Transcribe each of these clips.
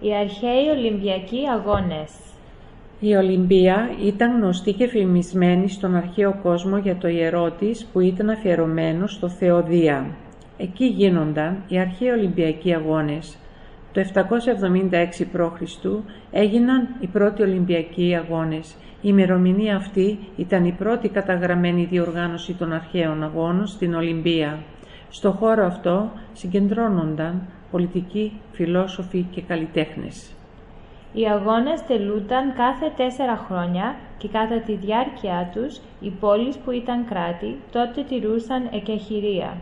Οι αρχαίοι Ολυμπιακοί Αγώνες Η Ολυμπία ήταν γνωστή και φημισμένη στον αρχαίο κόσμο για το ιερό της που ήταν αφιερωμένο στο Θεό Δία. Εκεί γίνονταν οι αρχαίοι Ολυμπιακοί Αγώνες. Το 776 π.Χ. έγιναν οι πρώτοι Ολυμπιακοί Αγώνες. Η ημερομηνία αυτή ήταν η πρώτη καταγραμμένη διοργάνωση των αρχαίων αγώνων στην Ολυμπία. Στο χώρο αυτό συγκεντρώνονταν πολιτικοί, φιλόσοφοι και καλλιτέχνες. Οι αγώνες τελούνταν κάθε τέσσερα χρόνια και κατά τη διάρκεια τους οι πόλεις που ήταν κράτη τότε τηρούσαν εκεχηρία.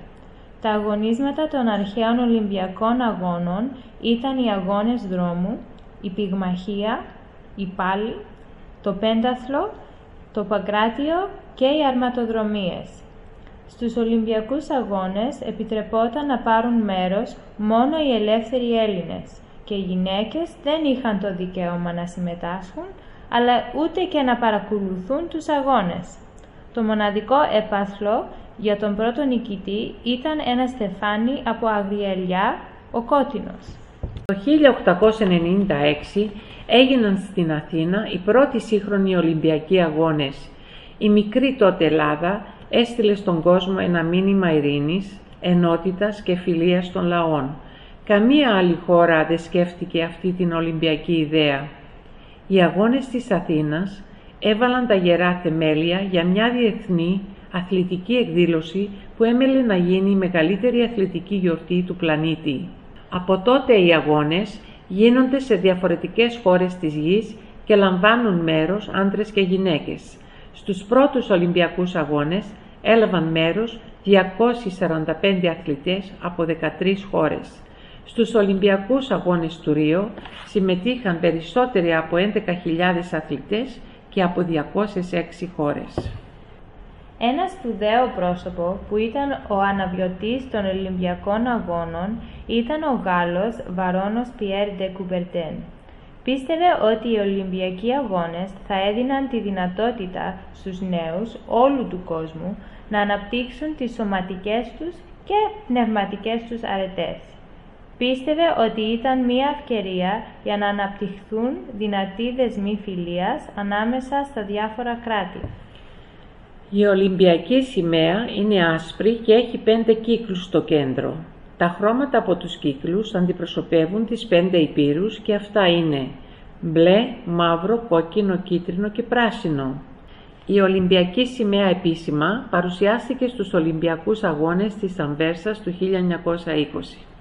Τα αγωνίσματα των αρχαίων Ολυμπιακών Αγώνων ήταν οι αγώνες δρόμου, η πυγμαχία, η πάλη, το πένταθλο, το παγκράτιο και οι αρματοδρομίες. Στους Ολυμπιακούς Αγώνες επιτρεπόταν να πάρουν μέρος μόνο οι ελεύθεροι Έλληνες και οι γυναίκες δεν είχαν το δικαίωμα να συμμετάσχουν, αλλά ούτε και να παρακολουθούν τους αγώνες. Το μοναδικό έπαθλο για τον πρώτο νικητή ήταν ένα στεφάνι από αγριελιά, ο Κότινος. Το 1896 έγιναν στην Αθήνα οι πρώτοι σύγχρονοι Ολυμπιακοί Αγώνες. Η μικρή τότε Ελλάδα έστειλε στον κόσμο ένα μήνυμα ειρήνης, ενότητας και φιλίας των λαών. Καμία άλλη χώρα δεν σκέφτηκε αυτή την Ολυμπιακή ιδέα. Οι αγώνες της Αθήνας έβαλαν τα γερά θεμέλια για μια διεθνή αθλητική εκδήλωση που έμελε να γίνει η μεγαλύτερη αθλητική γιορτή του πλανήτη. Από τότε οι αγώνες γίνονται σε διαφορετικές χώρες της γης και λαμβάνουν μέρος άντρες και γυναίκες. Στους πρώτους Ολυμπιακούς Αγώνες έλαβαν μέρος 245 αθλητές από 13 χώρες. Στους Ολυμπιακούς Αγώνες του Ρίο συμμετείχαν περισσότεροι από 11.000 αθλητές και από 206 χώρες. Ένα σπουδαίο πρόσωπο που ήταν ο αναβιωτής των Ολυμπιακών Αγώνων ήταν ο Γάλλος Βαρόνος Πιέρ Ντε Κουμπερτέν. Πίστευε ότι οι Ολυμπιακοί Αγώνες θα έδιναν τη δυνατότητα στους νέους όλου του κόσμου να αναπτύξουν τις σωματικές τους και πνευματικές τους αρετές. Πίστευε ότι ήταν μία ευκαιρία για να αναπτυχθούν δυνατοί δεσμοί φιλίας ανάμεσα στα διάφορα κράτη. Η Ολυμπιακή σημαία είναι άσπρη και έχει πέντε κύκλους στο κέντρο. Τα χρώματα από τους κύκλους αντιπροσωπεύουν τις πέντε υπήρους και αυτά είναι μπλε, μαύρο, κόκκινο, κίτρινο και πράσινο. Η Ολυμπιακή σημαία επίσημα παρουσιάστηκε στους Ολυμπιακούς Αγώνες της Αμβέρσας του 1920.